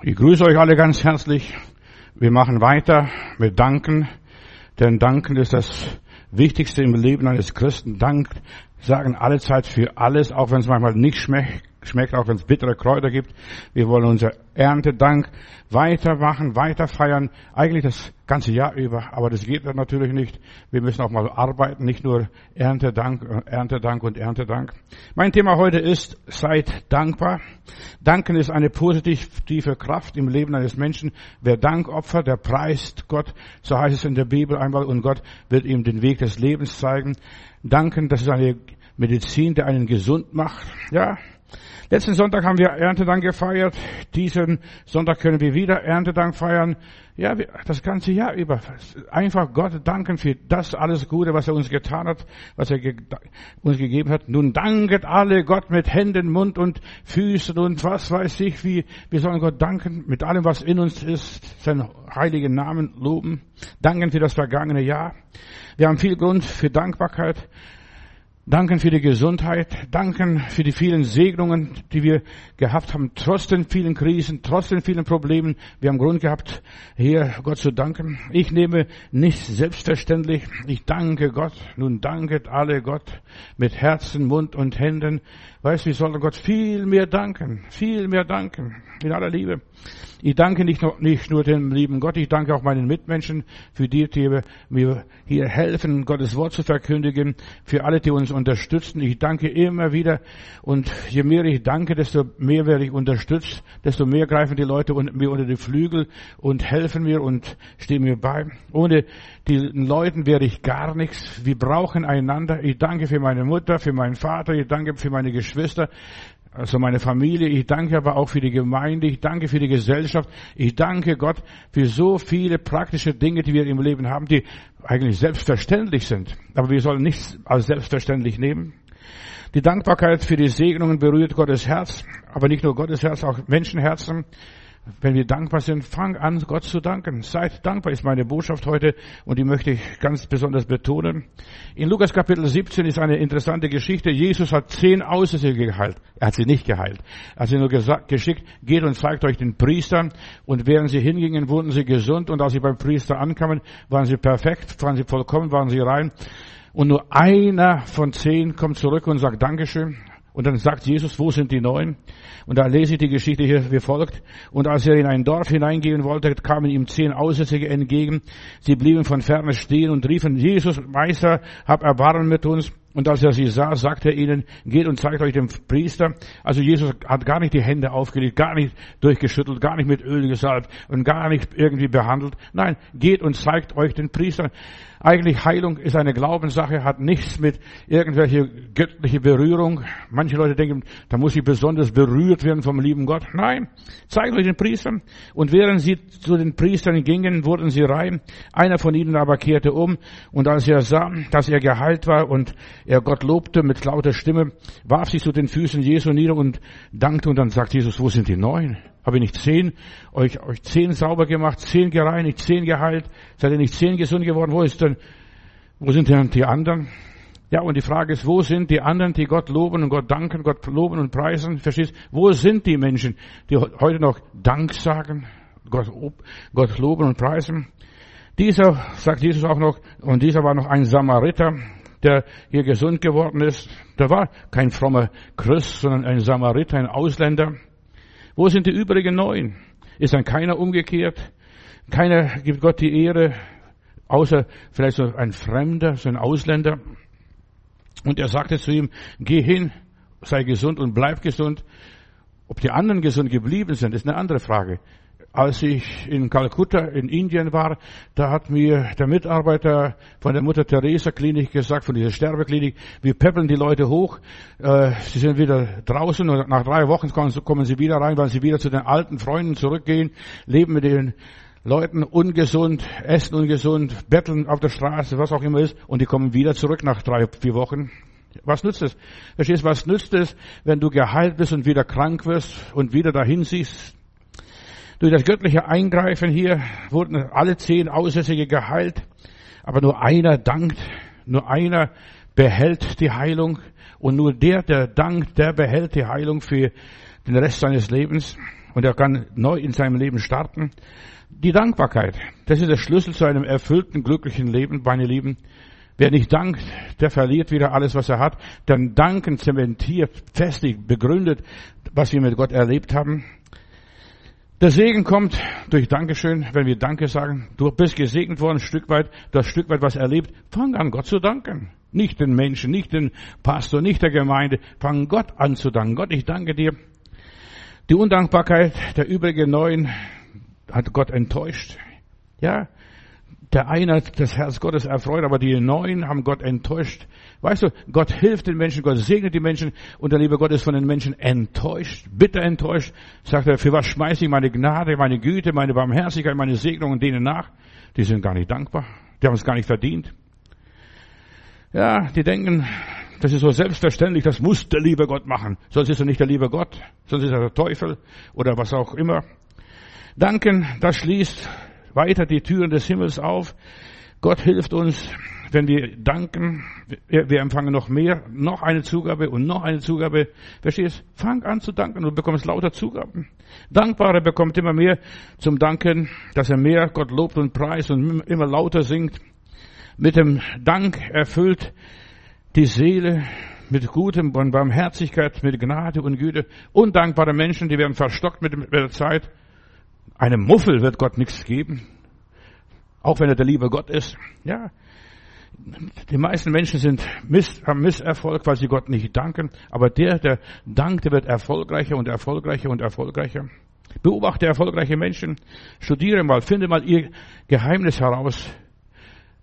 Ich grüße euch alle ganz herzlich. Wir machen weiter mit Danken, denn Danken ist das Wichtigste im Leben eines Christen. Dank sagen alle Zeit für alles, auch wenn es manchmal nicht schmeckt, schmeckt, auch wenn es bittere Kräuter gibt. Wir wollen unser Erntedank weitermachen, weiter feiern, eigentlich das ganze Jahr über. Aber das geht natürlich nicht. Wir müssen auch mal arbeiten, nicht nur Erntedank, Erntedank und Erntedank. Mein Thema heute ist, seid dankbar. Danken ist eine positive Kraft im Leben eines Menschen. Wer Dank opfert, der preist Gott. So heißt es in der Bibel einmal. Und Gott wird ihm den Weg des Lebens zeigen. Danken, das ist eine Medizin, der einen gesund macht. Ja, Letzten Sonntag haben wir Erntedank gefeiert. Diesen Sonntag können wir wieder Erntedank feiern. Ja, das ganze Jahr über. Einfach Gott danken für das alles Gute, was er uns getan hat, was er uns gegeben hat. Nun danket alle Gott mit Händen, Mund und Füßen und was weiß ich, wie wir sollen Gott danken mit allem, was in uns ist, seinen heiligen Namen loben. Danken für das vergangene Jahr. Wir haben viel Grund für Dankbarkeit. Danken für die Gesundheit. Danken für die vielen Segnungen, die wir gehabt haben, trotz den vielen Krisen, trotz den vielen Problemen. Wir haben Grund gehabt, hier Gott zu danken. Ich nehme nicht selbstverständlich. Ich danke Gott. Nun danket alle Gott mit Herzen, Mund und Händen. Weißt, wir sollen Gott viel mehr danken. Viel mehr danken. In aller Liebe. Ich danke nicht nur, nicht nur dem lieben Gott, ich danke auch meinen Mitmenschen, für die, die mir hier helfen, Gottes Wort zu verkündigen, für alle, die uns unterstützen. Ich danke immer wieder und je mehr ich danke, desto mehr werde ich unterstützt, desto mehr greifen die Leute mir unter die Flügel und helfen mir und stehen mir bei. Ohne die Leuten wäre ich gar nichts. Wir brauchen einander. Ich danke für meine Mutter, für meinen Vater, ich danke für meine Geschwister, also meine Familie. Ich danke aber auch für die Gemeinde. Ich danke für die Gesellschaft. Ich danke Gott für so viele praktische Dinge, die wir im Leben haben, die eigentlich selbstverständlich sind. Aber wir sollen nichts als selbstverständlich nehmen. Die Dankbarkeit für die Segnungen berührt Gottes Herz, aber nicht nur Gottes Herz, auch Menschenherzen. Wenn wir dankbar sind, fang an, Gott zu danken. Seid dankbar, ist meine Botschaft heute und die möchte ich ganz besonders betonen. In Lukas Kapitel 17 ist eine interessante Geschichte. Jesus hat zehn Aussätzige geheilt. Er hat sie nicht geheilt. Er hat sie nur gesagt, geschickt, geht und zeigt euch den Priestern. Und während sie hingingen, wurden sie gesund. Und als sie beim Priester ankamen, waren sie perfekt, waren sie vollkommen, waren sie rein. Und nur einer von zehn kommt zurück und sagt Dankeschön. Und dann sagt Jesus, wo sind die neun? Und da lese ich die Geschichte hier wie folgt. Und als er in ein Dorf hineingehen wollte, kamen ihm zehn Aussätzige entgegen. Sie blieben von ferne stehen und riefen, Jesus, Meister, hab Erbarmen mit uns. Und als er sie sah, sagte er ihnen, geht und zeigt euch dem Priester. Also Jesus hat gar nicht die Hände aufgelegt, gar nicht durchgeschüttelt, gar nicht mit Öl gesalbt und gar nicht irgendwie behandelt. Nein, geht und zeigt euch den Priester. Eigentlich Heilung ist eine Glaubenssache, hat nichts mit irgendwelche göttliche Berührung. Manche Leute denken, da muss ich besonders berührt werden vom lieben Gott. Nein, zeigt euch den Priester. Und während sie zu den Priestern gingen, wurden sie rein. Einer von ihnen aber kehrte um und als er sah, dass er geheilt war und er Gott lobte mit lauter Stimme, warf sich zu den Füßen Jesu nieder und dankte und dann sagt Jesus, wo sind die neun? Habe ich nicht zehn, euch, euch zehn sauber gemacht, zehn gereinigt, zehn geheilt? Seid ihr nicht zehn gesund geworden? Wo ist denn, wo sind denn die anderen? Ja, und die Frage ist, wo sind die anderen, die Gott loben und Gott danken, Gott loben und preisen? Verstehst? Wo sind die Menschen, die heute noch Dank sagen, Gott, Gott loben und preisen? Dieser, sagt Jesus auch noch, und dieser war noch ein Samariter, der hier gesund geworden ist, der war kein frommer Christ, sondern ein Samariter, ein Ausländer. Wo sind die übrigen neun? Ist dann keiner umgekehrt? Keiner gibt Gott die Ehre, außer vielleicht so ein Fremder, so ein Ausländer. Und er sagte zu ihm, geh hin, sei gesund und bleib gesund. Ob die anderen gesund geblieben sind, ist eine andere Frage als ich in Kalkutta in Indien war, da hat mir der Mitarbeiter von der Mutter Teresa Klinik gesagt, von dieser Sterbeklinik, wir peppeln die Leute hoch, äh, sie sind wieder draußen und nach drei Wochen kommen sie wieder rein, weil sie wieder zu den alten Freunden zurückgehen, leben mit den Leuten ungesund, essen ungesund, betteln auf der Straße, was auch immer ist, und die kommen wieder zurück nach drei, vier Wochen. Was nützt es? Verstehst, was nützt es, wenn du geheilt bist und wieder krank wirst und wieder dahin siehst? Durch das göttliche Eingreifen hier wurden alle zehn Aussätzige geheilt, aber nur einer dankt, nur einer behält die Heilung und nur der, der dankt, der behält die Heilung für den Rest seines Lebens. und er kann neu in seinem Leben starten. Die Dankbarkeit, das ist der Schlüssel zu einem erfüllten, glücklichen Leben, meine Lieben. Wer nicht dankt, der verliert wieder alles, was er hat. Denn Danken zementiert, festigt, begründet, was wir mit Gott erlebt haben. Der Segen kommt durch Dankeschön, wenn wir Danke sagen. Du bist gesegnet worden, ein Stück weit, ein Stück weit was erlebt. Fang an, Gott zu danken. Nicht den Menschen, nicht den Pastor, nicht der Gemeinde. Fang Gott an zu danken. Gott, ich danke dir. Die Undankbarkeit der übrigen Neuen hat Gott enttäuscht. Ja, der eine hat das Herz Gottes erfreut, aber die Neuen haben Gott enttäuscht. Weißt du, Gott hilft den Menschen, Gott segnet die Menschen und der liebe Gott ist von den Menschen enttäuscht, bitter enttäuscht. Sagt er, für was schmeiße ich meine Gnade, meine Güte, meine Barmherzigkeit, meine Segnungen denen nach? Die sind gar nicht dankbar. Die haben es gar nicht verdient. Ja, die denken, das ist so selbstverständlich, das muss der liebe Gott machen. Sonst ist er nicht der liebe Gott, sonst ist er der Teufel oder was auch immer. Danken, das schließt weiter die Türen des Himmels auf. Gott hilft uns, wenn wir danken. Wir, wir empfangen noch mehr, noch eine Zugabe und noch eine Zugabe. Verstehst? Fang an zu danken und du bekommst lauter Zugaben. Dankbare bekommt immer mehr zum Danken, dass er mehr Gott lobt und preist und immer lauter singt. Mit dem Dank erfüllt die Seele mit Gutem und Barmherzigkeit, mit Gnade und Güte. Undankbare Menschen, die werden verstockt mit der Zeit. Einem Muffel wird Gott nichts geben. Auch wenn er der liebe Gott ist. Ja. Die meisten Menschen sind miss, haben Misserfolg, weil sie Gott nicht danken. Aber der, der dankt, der wird erfolgreicher und erfolgreicher und erfolgreicher. Beobachte erfolgreiche Menschen. Studiere mal, finde mal ihr Geheimnis heraus.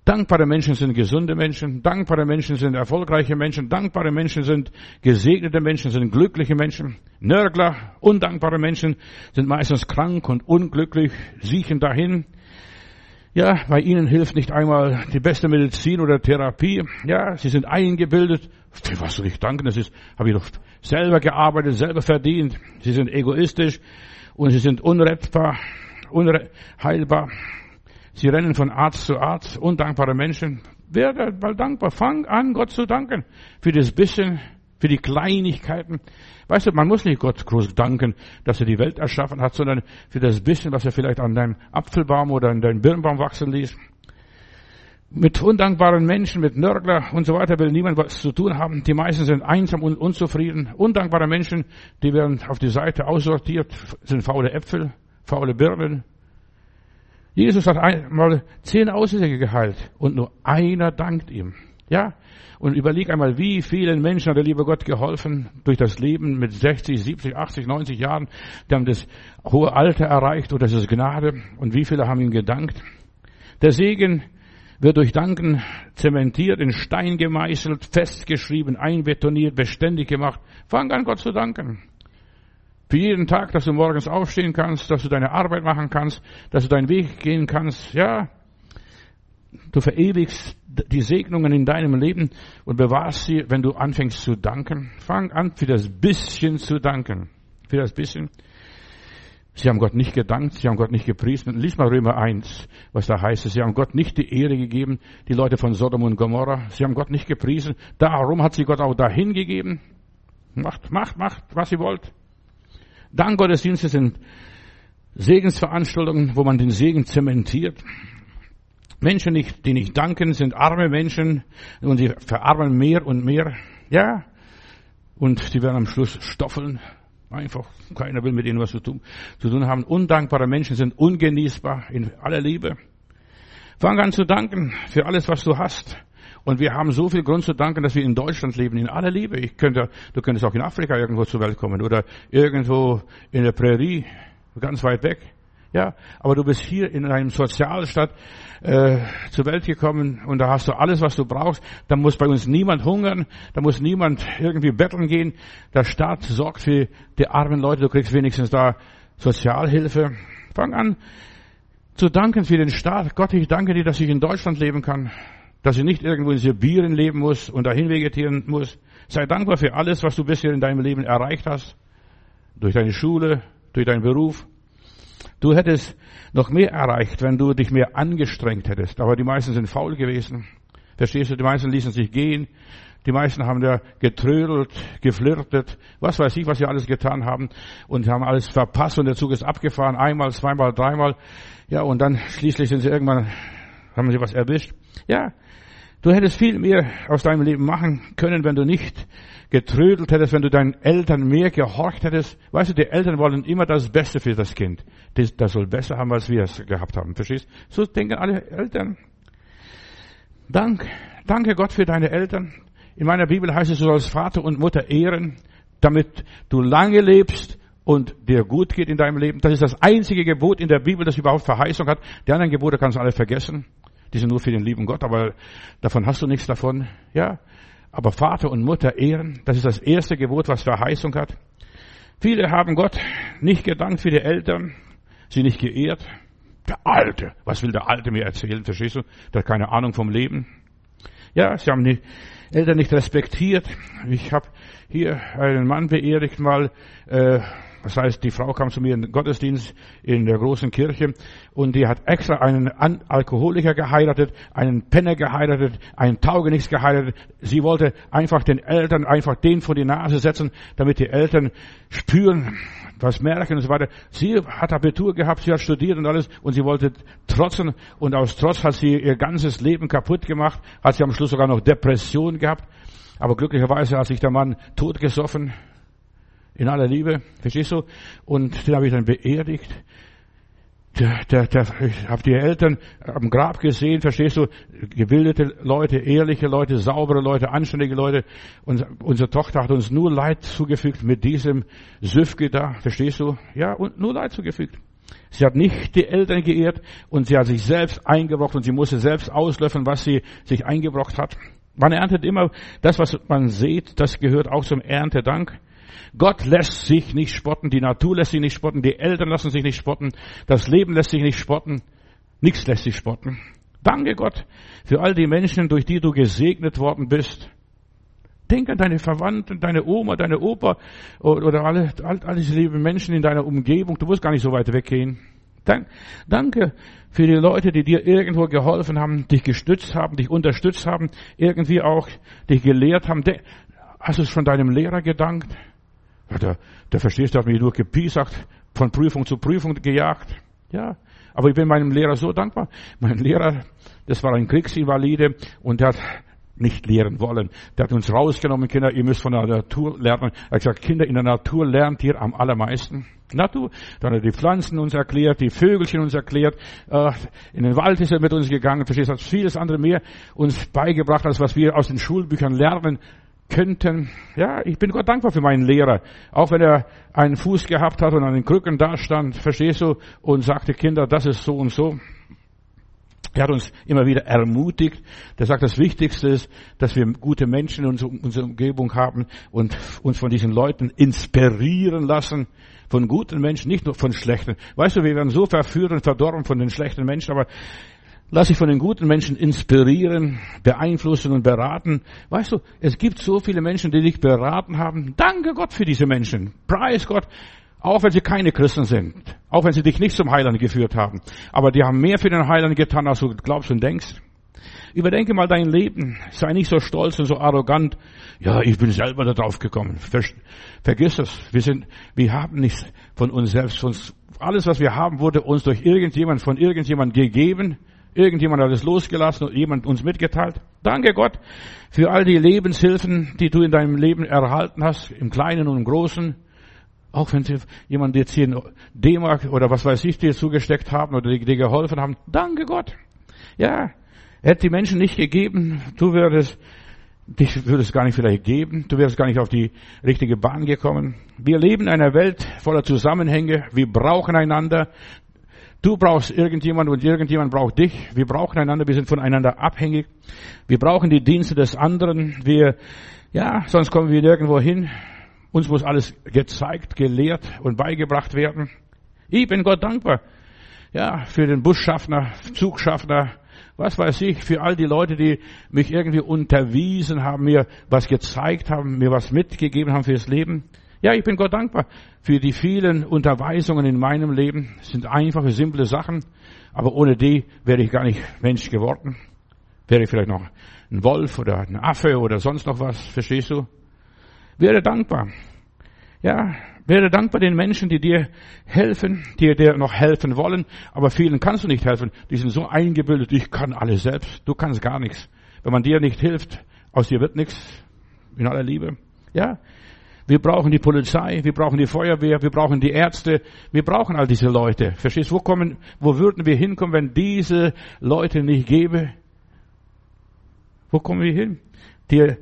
Dankbare Menschen sind gesunde Menschen, dankbare Menschen sind erfolgreiche Menschen, dankbare Menschen sind gesegnete Menschen, sind glückliche Menschen. Nörgler, undankbare Menschen sind meistens krank und unglücklich, siechen dahin. Ja, bei ihnen hilft nicht einmal die beste Medizin oder Therapie. Ja, sie sind eingebildet. Für was soll ich danken? Das ist, habe ich doch selber gearbeitet, selber verdient. Sie sind egoistisch und sie sind unrettbar, unheilbar. Sie rennen von Arzt zu Arzt, undankbare Menschen. Werde mal dankbar. Fang an, Gott zu danken. Für das bisschen, für die Kleinigkeiten. Weißt du, man muss nicht Gott groß danken, dass er die Welt erschaffen hat, sondern für das bisschen, was er vielleicht an deinem Apfelbaum oder an deinem Birnbaum wachsen ließ. Mit undankbaren Menschen, mit Nörgler und so weiter will niemand was zu tun haben. Die meisten sind einsam und unzufrieden. Undankbare Menschen, die werden auf die Seite aussortiert, sind faule Äpfel, faule Birnen, Jesus hat einmal zehn Aussätzige geheilt und nur einer dankt ihm. Ja? Und überleg einmal, wie vielen Menschen hat der liebe Gott geholfen durch das Leben mit 60, 70, 80, 90 Jahren. Die haben das hohe Alter erreicht und das ist Gnade. Und wie viele haben ihm gedankt? Der Segen wird durch Danken zementiert, in Stein gemeißelt, festgeschrieben, einbetoniert, beständig gemacht. Fang an, Gott zu danken. Für jeden Tag, dass du morgens aufstehen kannst, dass du deine Arbeit machen kannst, dass du deinen Weg gehen kannst. Ja, du verewigst die Segnungen in deinem Leben und bewahrst sie, wenn du anfängst zu danken. Fang an, für das bisschen zu danken. Für das bisschen. Sie haben Gott nicht gedankt, sie haben Gott nicht gepriesen. Lies mal Römer 1, was da heißt. Sie haben Gott nicht die Ehre gegeben, die Leute von Sodom und Gomorra. Sie haben Gott nicht gepriesen. Darum hat sie Gott auch dahin gegeben. Macht, macht, macht, was ihr wollt. Dankgottesdienste sind Segensveranstaltungen, wo man den Segen zementiert. Menschen, die nicht danken, sind arme Menschen und sie verarmen mehr und mehr. Ja, und die werden am Schluss stoffeln. Einfach, keiner will mit ihnen was zu tun, zu tun haben. Undankbare Menschen sind ungenießbar in aller Liebe. Fang an zu danken für alles, was du hast. Und wir haben so viel Grund zu danken, dass wir in Deutschland leben, in aller Liebe. Ich könnte, du könntest auch in Afrika irgendwo zur Welt kommen oder irgendwo in der Prärie, ganz weit weg. Ja, aber du bist hier in einem Sozialstaat äh, zur Welt gekommen und da hast du alles, was du brauchst. Da muss bei uns niemand hungern, da muss niemand irgendwie betteln gehen. Der Staat sorgt für die armen Leute, du kriegst wenigstens da Sozialhilfe. Fang an zu danken für den Staat. Gott, ich danke dir, dass ich in Deutschland leben kann dass ich nicht irgendwo in Sibirien leben muss und dahin vegetieren muss. Sei dankbar für alles, was du bisher in deinem Leben erreicht hast. Durch deine Schule, durch deinen Beruf. Du hättest noch mehr erreicht, wenn du dich mehr angestrengt hättest. Aber die meisten sind faul gewesen. Verstehst du? Die meisten ließen sich gehen. Die meisten haben da getrödelt, geflirtet, was weiß ich, was sie alles getan haben und haben alles verpasst und der Zug ist abgefahren, einmal, zweimal, dreimal. Ja, und dann schließlich sind sie irgendwann, haben sie was erwischt. Ja, du hättest viel mehr aus deinem Leben machen können, wenn du nicht getrödelt hättest, wenn du deinen Eltern mehr gehorcht hättest. Weißt du, die Eltern wollen immer das Beste für das Kind. Das, das soll besser haben, als wir es gehabt haben. Verstehst? So denken alle Eltern. Dank, danke Gott für deine Eltern. In meiner Bibel heißt es, du sollst Vater und Mutter ehren, damit du lange lebst und dir gut geht in deinem Leben. Das ist das einzige Gebot in der Bibel, das überhaupt Verheißung hat. Die anderen Gebote kannst du alle vergessen. Die sind nur für den lieben Gott, aber davon hast du nichts davon. Ja. Aber Vater und Mutter ehren, das ist das erste Gebot, was Verheißung hat. Viele haben Gott nicht gedankt für die Eltern, sie nicht geehrt. Der Alte, was will der Alte mir erzählen, verstehst du? Der hat keine Ahnung vom Leben. Ja, sie haben die Eltern nicht respektiert. Ich habe hier einen Mann beerdigt mal, äh, das heißt, die Frau kam zu mir in den Gottesdienst in der großen Kirche und die hat extra einen Alkoholiker geheiratet, einen Penner geheiratet, einen Taugenichts geheiratet. Sie wollte einfach den Eltern einfach den vor die Nase setzen, damit die Eltern spüren, was merken und so weiter. Sie hat Abitur gehabt, sie hat studiert und alles und sie wollte trotzen und aus Trotz hat sie ihr ganzes Leben kaputt gemacht, hat sie am Schluss sogar noch Depression gehabt. Aber glücklicherweise hat sich der Mann totgesoffen, in aller Liebe, verstehst du? Und den habe ich dann beerdigt. Der, der, der, ich habe die Eltern am Grab gesehen, verstehst du? Gebildete Leute, ehrliche Leute, saubere Leute, anständige Leute. Und unsere Tochter hat uns nur Leid zugefügt mit diesem Süfke da, verstehst du? Ja, und nur Leid zugefügt. Sie hat nicht die Eltern geehrt und sie hat sich selbst eingebrockt und sie musste selbst auslöffeln, was sie sich eingebrockt hat. Man erntet immer das, was man sieht, das gehört auch zum Erntedank. Gott lässt sich nicht spotten, die Natur lässt sich nicht spotten, die Eltern lassen sich nicht spotten, das Leben lässt sich nicht spotten, nichts lässt sich spotten. Danke Gott für all die Menschen, durch die du gesegnet worden bist. Denk an deine Verwandten, deine Oma, deine Opa oder alle, all, all diese lieben Menschen in deiner Umgebung. Du musst gar nicht so weit weggehen. Danke für die Leute, die dir irgendwo geholfen haben, dich gestützt haben, dich unterstützt haben, irgendwie auch dich gelehrt haben. Hast du von deinem Lehrer gedankt? Der, der verstehst, der hat mich nur gepiesackt, von Prüfung zu Prüfung gejagt. Ja, aber ich bin meinem Lehrer so dankbar. Mein Lehrer, das war ein Kriegsinvalide und der hat nicht lehren wollen. Der hat uns rausgenommen, Kinder, ihr müsst von der Natur lernen. Er hat gesagt, Kinder, in der Natur lernt ihr am allermeisten. Natur. Dann hat er die Pflanzen uns erklärt, die Vögelchen uns erklärt, äh, in den Wald ist er mit uns gegangen, verstehst, hat vieles andere mehr uns beigebracht, als was wir aus den Schulbüchern lernen könnten, ja, ich bin Gott dankbar für meinen Lehrer. Auch wenn er einen Fuß gehabt hat und an den Krücken da stand, verstehst du, und sagte, Kinder, das ist so und so. Er hat uns immer wieder ermutigt. Der sagt, das Wichtigste ist, dass wir gute Menschen in unserer Umgebung haben und uns von diesen Leuten inspirieren lassen. Von guten Menschen, nicht nur von schlechten. Weißt du, wir werden so verführt und verdorben von den schlechten Menschen, aber Lass dich von den guten Menschen inspirieren, beeinflussen und beraten. Weißt du, es gibt so viele Menschen, die dich beraten haben. Danke Gott für diese Menschen. Preis Gott. Auch wenn sie keine Christen sind. Auch wenn sie dich nicht zum Heiland geführt haben. Aber die haben mehr für den Heiland getan, als du glaubst und denkst. Überdenke mal dein Leben. Sei nicht so stolz und so arrogant. Ja, ich bin selber da drauf gekommen. Vergiss es. Wir sind, wir haben nichts von uns selbst. alles, was wir haben, wurde uns durch irgendjemand, von irgendjemand gegeben. Irgendjemand hat es losgelassen und jemand uns mitgeteilt. Danke Gott für all die Lebenshilfen, die du in deinem Leben erhalten hast, im Kleinen und im Großen. Auch wenn jemand dir 10 D-Mark oder was weiß ich dir zugesteckt haben oder dir geholfen haben. Danke Gott. Ja, hätte die Menschen nicht gegeben, du würdest, dich würde es gar nicht vielleicht geben, du wärst gar nicht auf die richtige Bahn gekommen. Wir leben in einer Welt voller Zusammenhänge, wir brauchen einander, Du brauchst irgendjemand und irgendjemand braucht dich. Wir brauchen einander, wir sind voneinander abhängig. Wir brauchen die Dienste des anderen. Wir, ja, sonst kommen wir nirgendwo hin. Uns muss alles gezeigt, gelehrt und beigebracht werden. Ich bin Gott dankbar. Ja, für den Busschaffner, Zugschaffner, was weiß ich, für all die Leute, die mich irgendwie unterwiesen haben, mir was gezeigt haben, mir was mitgegeben haben fürs Leben. Ja, ich bin Gott dankbar für die vielen Unterweisungen in meinem Leben. Es sind einfache, simple Sachen, aber ohne die wäre ich gar nicht Mensch geworden. Wäre vielleicht noch ein Wolf oder ein Affe oder sonst noch was, verstehst du? Wäre dankbar. Ja, wäre dankbar den Menschen, die dir helfen, die dir noch helfen wollen, aber vielen kannst du nicht helfen. Die sind so eingebildet, ich kann alles selbst, du kannst gar nichts. Wenn man dir nicht hilft, aus dir wird nichts, in aller Liebe. Ja, wir brauchen die Polizei, wir brauchen die Feuerwehr, wir brauchen die Ärzte, wir brauchen all diese Leute. Verstehst du, wo kommen, wo würden wir hinkommen, wenn diese Leute nicht gäbe? Wo kommen wir hin? Die,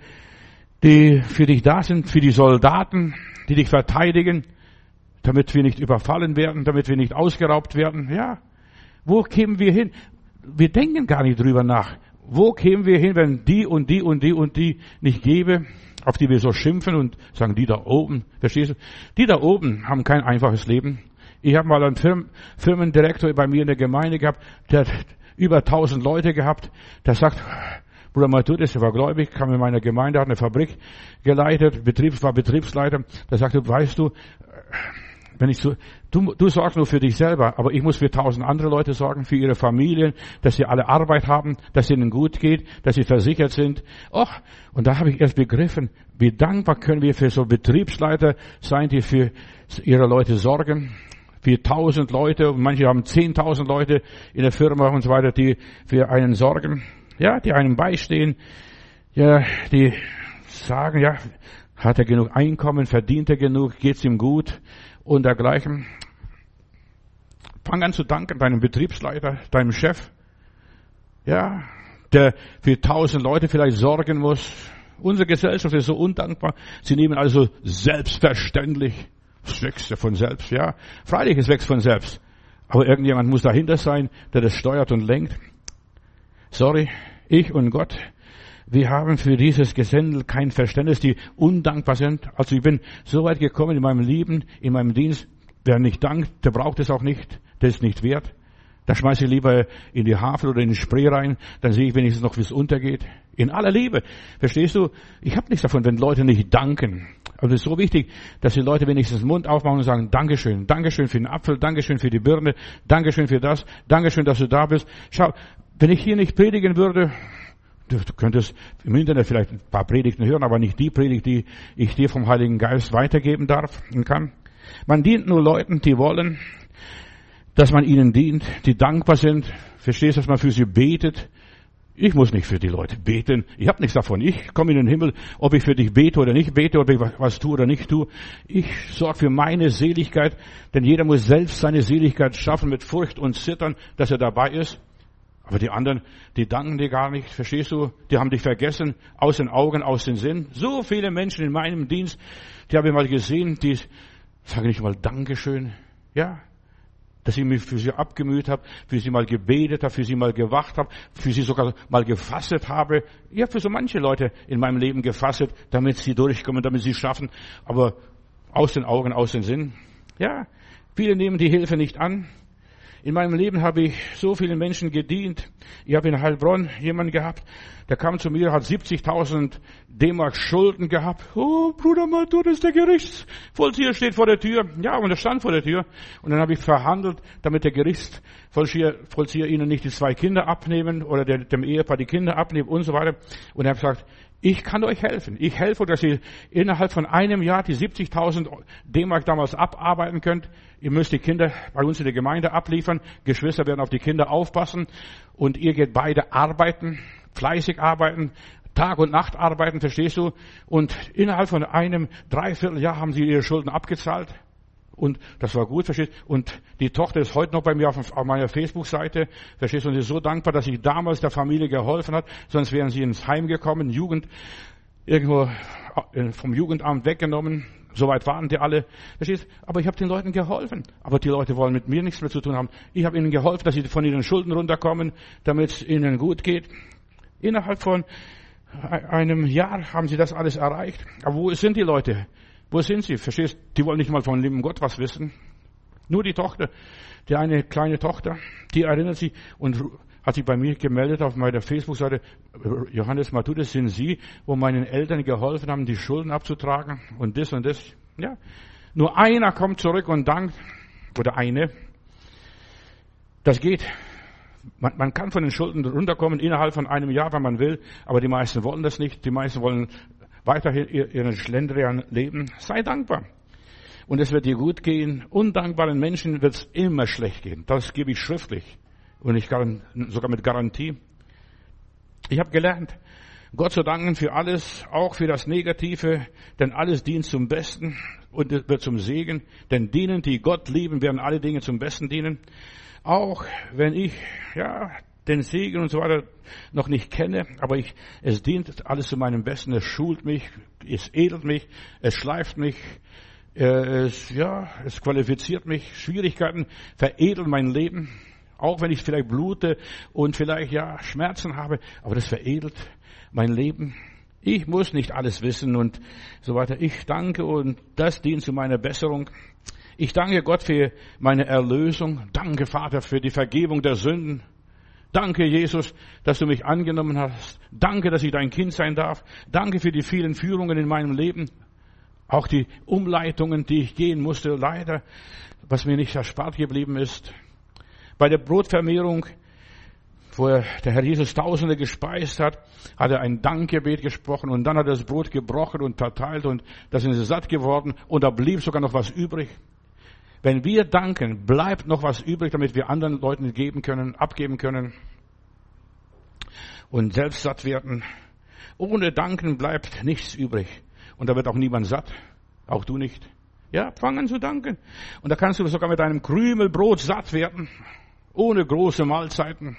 die für dich da sind, für die Soldaten, die dich verteidigen, damit wir nicht überfallen werden, damit wir nicht ausgeraubt werden. Ja. Wo kämen wir hin? Wir denken gar nicht drüber nach. Wo kämen wir hin, wenn die und die und die und die nicht gäbe? Auf die wir so schimpfen und sagen, die da oben, verstehst du? Die da oben haben kein einfaches Leben. Ich habe mal einen Firmen, Firmendirektor bei mir in der Gemeinde gehabt, der hat über tausend Leute gehabt, der sagt, Bruder Matthäus, der war gläubig, kam in meiner Gemeinde, hat eine Fabrik geleitet, Betrieb, war Betriebsleiter, der sagte, weißt du, wenn ich so, du, du sorgst nur für dich selber, aber ich muss für tausend andere Leute sorgen, für ihre Familien, dass sie alle Arbeit haben, dass ihnen gut geht, dass sie versichert sind. Och, und da habe ich erst begriffen, wie dankbar können wir für so Betriebsleiter sein, die für ihre Leute sorgen. Für tausend Leute, manche haben zehntausend Leute in der Firma und so weiter, die für einen sorgen, ja, die einem beistehen, ja, die sagen, ja, hat er genug Einkommen, verdient er genug, geht's ihm gut, und dergleichen. Fang an zu danken deinem Betriebsleiter, deinem Chef, ja, der für tausend Leute vielleicht sorgen muss. Unsere Gesellschaft ist so undankbar. Sie nehmen also selbstverständlich, es wächst ja von selbst, ja. Freilich, es wächst von selbst. Aber irgendjemand muss dahinter sein, der das steuert und lenkt. Sorry, ich und Gott, wir haben für dieses Gesendel kein Verständnis, die undankbar sind. Also ich bin so weit gekommen in meinem Leben, in meinem Dienst. Wer nicht dankt, der braucht es auch nicht. Der ist nicht wert. Da schmeiße ich lieber in die Havel oder in den Spree rein, dann sehe ich wenigstens noch, wie es untergeht. In aller Liebe. Verstehst du? Ich habe nichts davon, wenn Leute nicht danken. Aber es ist so wichtig, dass die Leute wenigstens den Mund aufmachen und sagen, Dankeschön, Dankeschön für den Apfel, Dankeschön für die Birne, Dankeschön für das, Dankeschön, dass du da bist. Schau, wenn ich hier nicht predigen würde, Du, könntest im Internet vielleicht ein paar Predigten hören, aber nicht die Predigt, die ich dir vom Heiligen Geist weitergeben darf und kann. Man dient nur Leuten, die wollen, dass man ihnen dient, die dankbar sind. Verstehst, dass man für sie betet. Ich muss nicht für die Leute beten. Ich habe nichts davon. Ich komme in den Himmel, ob ich für dich bete oder nicht bete, ob ich was tue oder nicht tue. Ich sorge für meine Seligkeit, denn jeder muss selbst seine Seligkeit schaffen mit Furcht und Zittern, dass er dabei ist. Aber die anderen, die danken dir gar nicht, verstehst du? Die haben dich vergessen, aus den Augen, aus den Sinn. So viele Menschen in meinem Dienst, die habe ich mal gesehen, die sagen nicht mal Dankeschön. Ja, dass ich mich für sie abgemüht habe, für sie mal gebetet habe, für sie mal gewacht habe, für sie sogar mal gefastet habe. Ich habe für so manche Leute in meinem Leben gefastet, damit sie durchkommen, damit sie schaffen, aber aus den Augen, aus den Sinn. Ja, viele nehmen die Hilfe nicht an. In meinem Leben habe ich so vielen Menschen gedient. Ich habe in Heilbronn jemanden gehabt, der kam zu mir, hat 70.000 D-Mark Schulden gehabt. Oh, Bruder Matur, der Gerichtsvollzieher steht vor der Tür. Ja, und er stand vor der Tür. Und dann habe ich verhandelt, damit der Gerichtsvollzieher ihnen nicht die zwei Kinder abnehmen oder dem Ehepaar die Kinder abnehmen und so weiter. Und er hat gesagt, ich kann euch helfen. Ich helfe, dass ihr innerhalb von einem Jahr die 70.000 D-Mark damals abarbeiten könnt. Ihr müsst die Kinder bei uns in der Gemeinde abliefern. Geschwister werden auf die Kinder aufpassen. Und ihr geht beide arbeiten, fleißig arbeiten, Tag und Nacht arbeiten, verstehst du? Und innerhalb von einem Dreivierteljahr haben sie ihre Schulden abgezahlt. Und das war gut, verstehst Und die Tochter ist heute noch bei mir auf, auf meiner Facebook-Seite, verstehst du? Und sie ist so dankbar, dass ich damals der Familie geholfen hat, sonst wären sie ins Heim gekommen, Jugend, irgendwo äh, vom Jugendamt weggenommen. Soweit waren die alle. Verstehst? Aber ich habe den Leuten geholfen. Aber die Leute wollen mit mir nichts mehr zu tun haben. Ich habe ihnen geholfen, dass sie von ihren Schulden runterkommen, damit es ihnen gut geht. Innerhalb von einem Jahr haben sie das alles erreicht. Aber wo sind die Leute? Wo sind sie? Verstehst? Die wollen nicht mal von lieben Gott was wissen. Nur die Tochter, die eine kleine Tochter, die erinnert sich und hat sich bei mir gemeldet auf meiner Facebook-Seite, Johannes Matthäus, sind Sie, wo meinen Eltern geholfen haben, die Schulden abzutragen und das und das. Ja. Nur einer kommt zurück und dankt, oder eine. Das geht. Man, man kann von den Schulden runterkommen innerhalb von einem Jahr, wenn man will, aber die meisten wollen das nicht. Die meisten wollen weiterhin ihren Schlendrian leben. Sei dankbar. Und es wird dir gut gehen. Undankbaren Menschen wird es immer schlecht gehen. Das gebe ich schriftlich. Und ich kann sogar mit Garantie. Ich habe gelernt, Gott zu danken für alles, auch für das Negative, denn alles dient zum Besten und wird zum Segen. Denn denen, die Gott lieben, werden alle Dinge zum Besten dienen. Auch wenn ich, ja, den Segen und so weiter noch nicht kenne, aber ich, es dient alles zu meinem Besten. Es schult mich, es edelt mich, es schleift mich, äh, es, ja, es qualifiziert mich. Schwierigkeiten veredeln mein Leben. Auch wenn ich vielleicht blute und vielleicht, ja, Schmerzen habe, aber das veredelt mein Leben. Ich muss nicht alles wissen und so weiter. Ich danke und das dient zu meiner Besserung. Ich danke Gott für meine Erlösung. Danke, Vater, für die Vergebung der Sünden. Danke, Jesus, dass du mich angenommen hast. Danke, dass ich dein Kind sein darf. Danke für die vielen Führungen in meinem Leben. Auch die Umleitungen, die ich gehen musste, leider, was mir nicht erspart geblieben ist. Bei der Brotvermehrung, wo der Herr Jesus Tausende gespeist hat, hat er ein Dankgebet gesprochen und dann hat er das Brot gebrochen und verteilt und da sind sie satt geworden und da blieb sogar noch was übrig. Wenn wir danken, bleibt noch was übrig, damit wir anderen Leuten geben können, abgeben können und selbst satt werden. Ohne Danken bleibt nichts übrig. Und da wird auch niemand satt. Auch du nicht. Ja, fang an zu danken. Und da kannst du sogar mit einem Krümelbrot satt werden. Ohne große Mahlzeiten.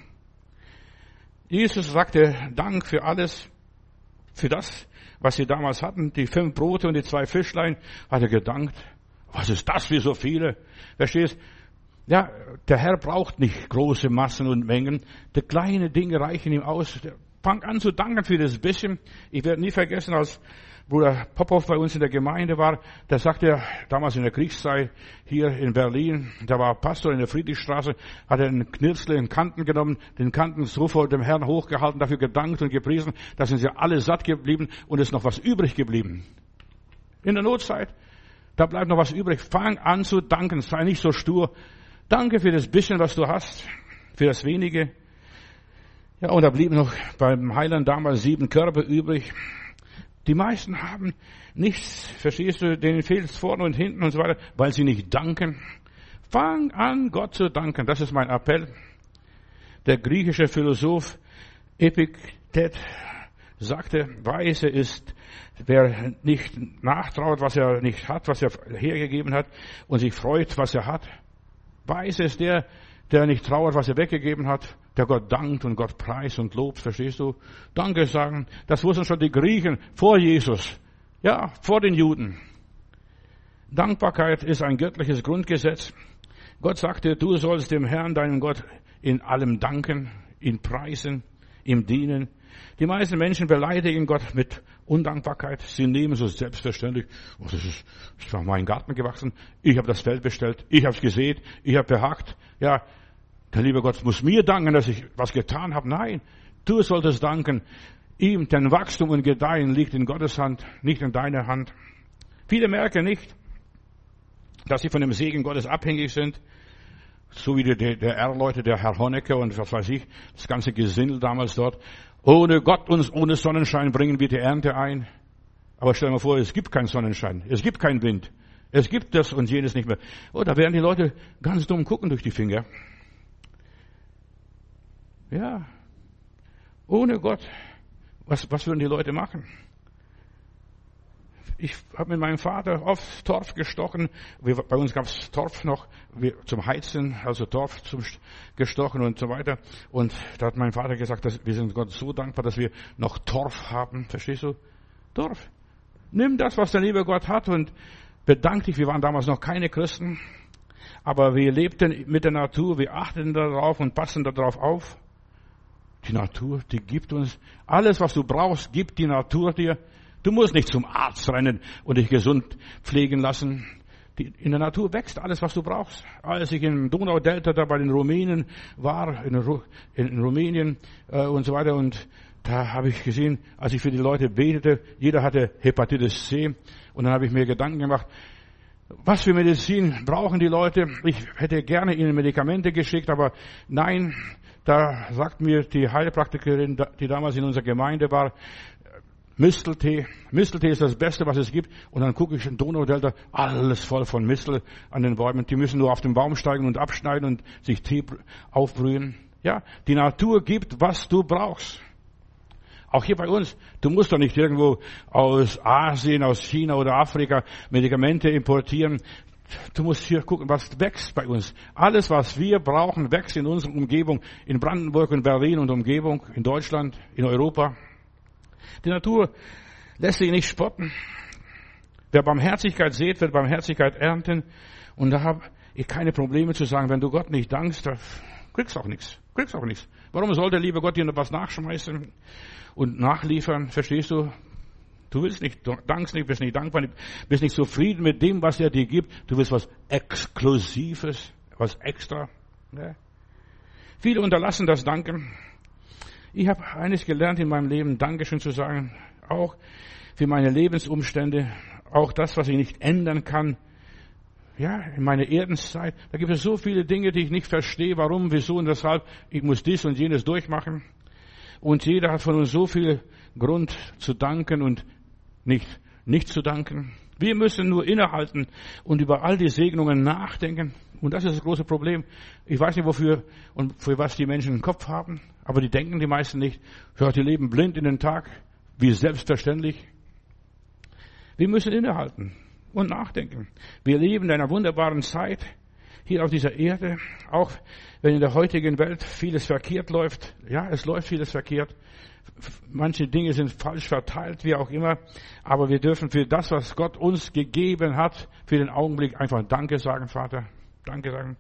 Jesus sagte Dank für alles, für das, was sie damals hatten. Die fünf Brote und die zwei Fischlein hat er gedankt. Was ist das für so viele? Verstehst? Ja, der Herr braucht nicht große Massen und Mengen. Die kleinen Dinge reichen ihm aus. Fang an zu danken für das bisschen. Ich werde nie vergessen, als Bruder Popov bei uns in der Gemeinde war, der sagte damals in der Kriegszeit hier in Berlin, da war Pastor in der Friedrichstraße, hat er einen Knirzel in Kanten genommen, den Kanten so vor dem Herrn hochgehalten, dafür gedankt und gepriesen, da sind sie alle satt geblieben und ist noch was übrig geblieben. In der Notzeit. Da bleibt noch was übrig. Fang an zu danken. Sei nicht so stur. Danke für das bisschen, was du hast. Für das wenige. Ja, und da blieben noch beim Heiland damals sieben Körbe übrig. Die meisten haben nichts, verstehst du, denen fehlt es vorne und hinten und so weiter, weil sie nicht danken. Fang an, Gott zu danken. Das ist mein Appell. Der griechische Philosoph Epiktet sagte, Weise ist, wer nicht nachtraut, was er nicht hat, was er hergegeben hat und sich freut, was er hat. Weise ist der, der nicht trauert, was er weggegeben hat, der Gott dankt und Gott preist und lobt, verstehst du? Danke sagen, das wussten schon die Griechen vor Jesus, ja, vor den Juden. Dankbarkeit ist ein göttliches Grundgesetz. Gott sagte, du sollst dem Herrn, deinem Gott, in allem danken, ihn preisen, ihm dienen, die meisten Menschen beleidigen Gott mit Undankbarkeit. Sie nehmen so selbstverständlich, oh, das ist, ist auf meinen Garten gewachsen, ich habe das Feld bestellt, ich habe es gesät, ich habe behackt. Ja, der liebe Gott muss mir danken, dass ich was getan habe. Nein, du solltest danken. Ihm, denn Wachstum und Gedeihen liegt in Gottes Hand, nicht in deiner Hand. Viele merken nicht, dass sie von dem Segen Gottes abhängig sind so wie der, der R-Leute, der Herr Honecker und was weiß ich, das ganze Gesindel damals dort. Ohne Gott und ohne Sonnenschein bringen wir die Ernte ein. Aber stell dir mal vor, es gibt keinen Sonnenschein, es gibt keinen Wind, es gibt das und jenes nicht mehr. Oh, da werden die Leute ganz dumm gucken durch die Finger. Ja, ohne Gott, was, was würden die Leute machen? Ich habe mit meinem Vater oft Torf gestochen. Wir, bei uns gab es Torf noch wir, zum Heizen, also Torf zum gestochen und so weiter. Und da hat mein Vater gesagt, dass wir sind Gott so dankbar, dass wir noch Torf haben. Verstehst du? Torf. Nimm das, was der liebe Gott hat und bedank dich. Wir waren damals noch keine Christen, aber wir lebten mit der Natur, wir achten darauf und passen darauf auf. Die Natur, die gibt uns alles, was du brauchst, gibt die Natur dir. Du musst nicht zum Arzt rennen und dich gesund pflegen lassen. in der Natur wächst alles, was du brauchst. Als ich im Donaudelta da bei den Rumänen war, in, in Rumänien äh, und so weiter, und da habe ich gesehen, als ich für die Leute betete, jeder hatte Hepatitis C, und dann habe ich mir Gedanken gemacht, was für Medizin brauchen die Leute? Ich hätte gerne ihnen Medikamente geschickt, aber nein, da sagt mir die Heilpraktikerin, die damals in unserer Gemeinde war, Misteltee. Misteltee ist das Beste, was es gibt. Und dann gucke ich in Donaudelta, alles voll von Mistel an den Bäumen. Die müssen nur auf den Baum steigen und abschneiden und sich Tee aufbrühen. Ja, die Natur gibt, was du brauchst. Auch hier bei uns. Du musst doch nicht irgendwo aus Asien, aus China oder Afrika Medikamente importieren. Du musst hier gucken, was wächst bei uns. Alles, was wir brauchen, wächst in unserer Umgebung. In Brandenburg, in Berlin und Umgebung, in Deutschland, in Europa. Die Natur lässt sich nicht spotten. Wer Barmherzigkeit sät, wird Barmherzigkeit ernten. Und da habe ich keine Probleme zu sagen, wenn du Gott nicht dankst, dann kriegst auch nichts. Kriegst auch nichts. Warum soll der liebe Gott dir noch was nachschmeißen und nachliefern? Verstehst du? Du willst nicht, dankst nicht, bist nicht dankbar, bist nicht zufrieden mit dem, was er dir gibt. Du willst was Exklusives, was extra. Ne? Viele unterlassen das Danken. Ich habe eines gelernt in meinem Leben, Dankeschön zu sagen, auch für meine Lebensumstände, auch das, was ich nicht ändern kann. Ja, in meiner Erdenszeit, da gibt es so viele Dinge, die ich nicht verstehe, warum, wieso und weshalb. Ich muss dies und jenes durchmachen. Und jeder hat von uns so viel Grund zu danken und nicht, nicht zu danken. Wir müssen nur innehalten und über all die Segnungen nachdenken. Und das ist das große Problem. Ich weiß nicht, wofür und für was die Menschen im Kopf haben, aber die denken die meisten nicht. Ja, die leben blind in den Tag, wie selbstverständlich. Wir müssen innehalten und nachdenken. Wir leben in einer wunderbaren Zeit hier auf dieser Erde, auch wenn in der heutigen Welt vieles verkehrt läuft. Ja, es läuft vieles verkehrt. Manche Dinge sind falsch verteilt, wie auch immer. Aber wir dürfen für das, was Gott uns gegeben hat, für den Augenblick einfach Danke sagen, Vater. Danke sagen.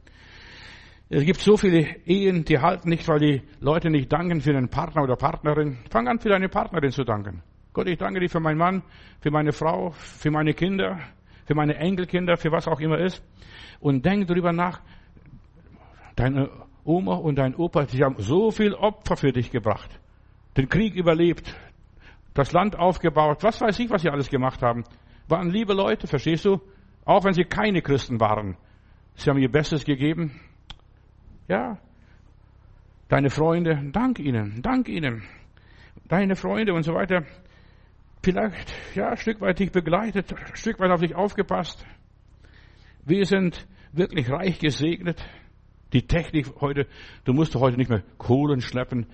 Es gibt so viele Ehen, die halten nicht, weil die Leute nicht danken für den Partner oder Partnerin. Fang an, für deine Partnerin zu danken. Gott, ich danke dir für meinen Mann, für meine Frau, für meine Kinder, für meine Enkelkinder, für was auch immer ist. Und denk darüber nach. Deine Oma und dein Opa, die haben so viel Opfer für dich gebracht den Krieg überlebt, das Land aufgebaut, was weiß ich, was sie alles gemacht haben. Waren liebe Leute, verstehst du? Auch wenn sie keine Christen waren. Sie haben ihr Bestes gegeben. Ja. Deine Freunde, dank ihnen, dank ihnen. Deine Freunde und so weiter. Vielleicht, ja, ein Stück weit dich begleitet, ein Stück weit auf dich aufgepasst. Wir sind wirklich reich gesegnet. Die Technik heute, du musst heute nicht mehr Kohlen schleppen.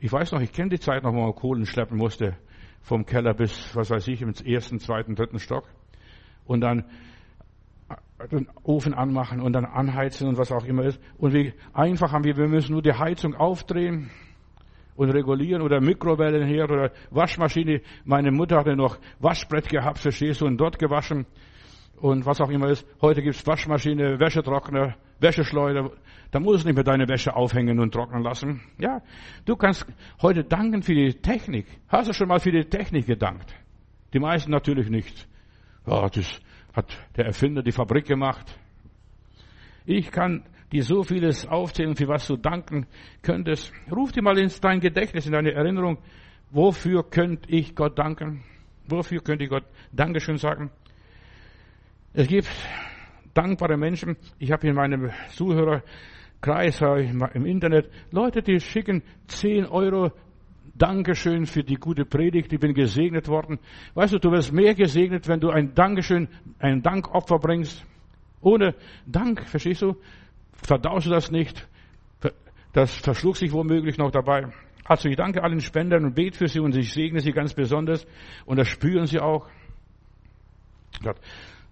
Ich weiß noch, ich kenne die Zeit noch, wo man Kohlen schleppen musste. Vom Keller bis, was weiß ich, im ersten, zweiten, dritten Stock. Und dann den Ofen anmachen und dann anheizen und was auch immer ist. Und wie einfach haben wir, wir müssen nur die Heizung aufdrehen und regulieren oder Mikrowellen her oder Waschmaschine. Meine Mutter hatte noch Waschbrett gehabt, verstehst du, und dort gewaschen und was auch immer ist. Heute gibt's Waschmaschine, Wäschetrockner, Wäscheschleuder. Da musst du nicht mehr deine Wäsche aufhängen und trocknen lassen. Ja, du kannst heute danken für die Technik. Hast du schon mal für die Technik gedankt? Die meisten natürlich nicht. Ja, das hat der Erfinder die Fabrik gemacht. Ich kann dir so vieles aufzählen, für was du danken könntest. Ruf dir mal ins dein Gedächtnis, in deine Erinnerung. Wofür könnte ich Gott danken? Wofür könnte ich Gott Dankeschön sagen? Es gibt dankbare Menschen. Ich habe in meinem Zuhörerkreis im Internet Leute, die schicken 10 Euro Dankeschön für die gute Predigt, ich bin gesegnet worden. Weißt du, du wirst mehr gesegnet, wenn du ein Dankeschön, ein Dankopfer bringst. Ohne Dank, verstehst du? Verdaust du das nicht? Das verschlug sich womöglich noch dabei. Also ich danke allen Spendern und bete für sie und ich segne sie ganz besonders und das spüren sie auch. Gott,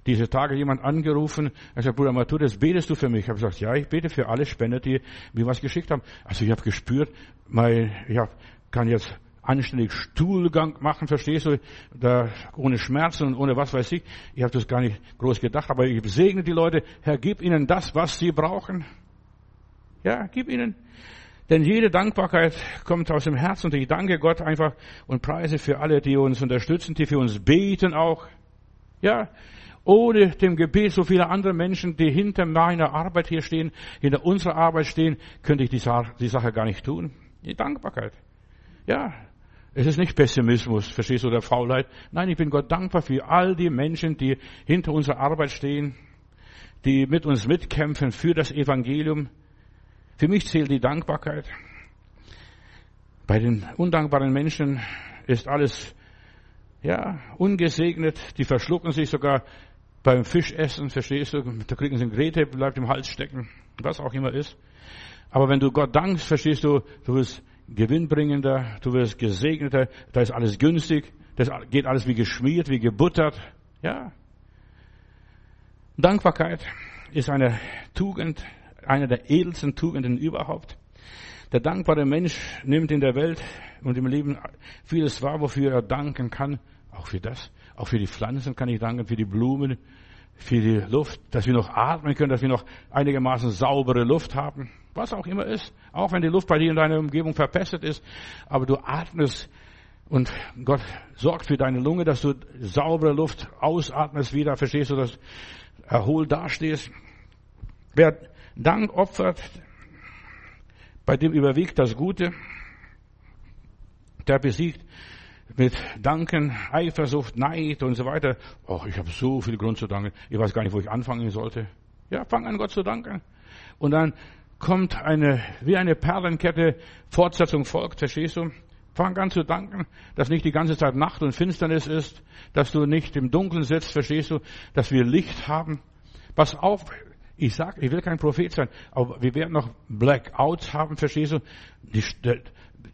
diese Tage jemand angerufen, er sagt, Bruder Matthäus, betest du für mich? Ich habe gesagt, ja, ich bete für alle Spender, die mir was geschickt haben. Also ich habe gespürt, mein, ich hab, kann jetzt anständig Stuhlgang machen, verstehst du, da ohne Schmerzen und ohne was weiß ich. Ich habe das gar nicht groß gedacht, aber ich segne die Leute, Herr, gib ihnen das, was sie brauchen. Ja, gib ihnen. Denn jede Dankbarkeit kommt aus dem Herzen und ich danke Gott einfach und preise für alle, die uns unterstützen, die für uns beten auch. Ja, ohne dem Gebet so viele andere Menschen, die hinter meiner Arbeit hier stehen, hinter unserer Arbeit stehen, könnte ich die Sache gar nicht tun. Die Dankbarkeit. Ja, es ist nicht Pessimismus, verstehst du, oder Faulheit. Nein, ich bin Gott dankbar für all die Menschen, die hinter unserer Arbeit stehen, die mit uns mitkämpfen für das Evangelium. Für mich zählt die Dankbarkeit. Bei den undankbaren Menschen ist alles, ja, ungesegnet. Die verschlucken sich sogar beim Fischessen, verstehst du? Da kriegen sie eine Grete, bleibt im Hals stecken, was auch immer ist. Aber wenn du Gott dankst, verstehst du, du wirst gewinnbringender, du wirst gesegneter, da ist alles günstig, das geht alles wie geschmiert, wie gebuttert, ja. Dankbarkeit ist eine Tugend, eine der edelsten Tugenden überhaupt. Der dankbare Mensch nimmt in der Welt und im Leben vieles wahr, wofür er danken kann. Auch für das. Auch für die Pflanzen kann ich danken, für die Blumen, für die Luft, dass wir noch atmen können, dass wir noch einigermaßen saubere Luft haben. Was auch immer ist. Auch wenn die Luft bei dir in deiner Umgebung verpestet ist. Aber du atmest und Gott sorgt für deine Lunge, dass du saubere Luft ausatmest wieder. Verstehst du, dass erholt dastehst? Wer Dank opfert, bei dem überwiegt das Gute. Der besiegt mit Danken, Eifersucht, Neid und so weiter. Oh, ich habe so viel Grund zu danken. Ich weiß gar nicht, wo ich anfangen sollte. Ja, fang an, Gott zu danken. Und dann kommt eine, wie eine Perlenkette, Fortsetzung folgt, verstehst du? Fang an zu danken, dass nicht die ganze Zeit Nacht und Finsternis ist, dass du nicht im Dunkeln sitzt, verstehst du, dass wir Licht haben. Pass auf, ich sag, ich will kein Prophet sein, aber wir werden noch Blackouts haben, verstehst du? Die,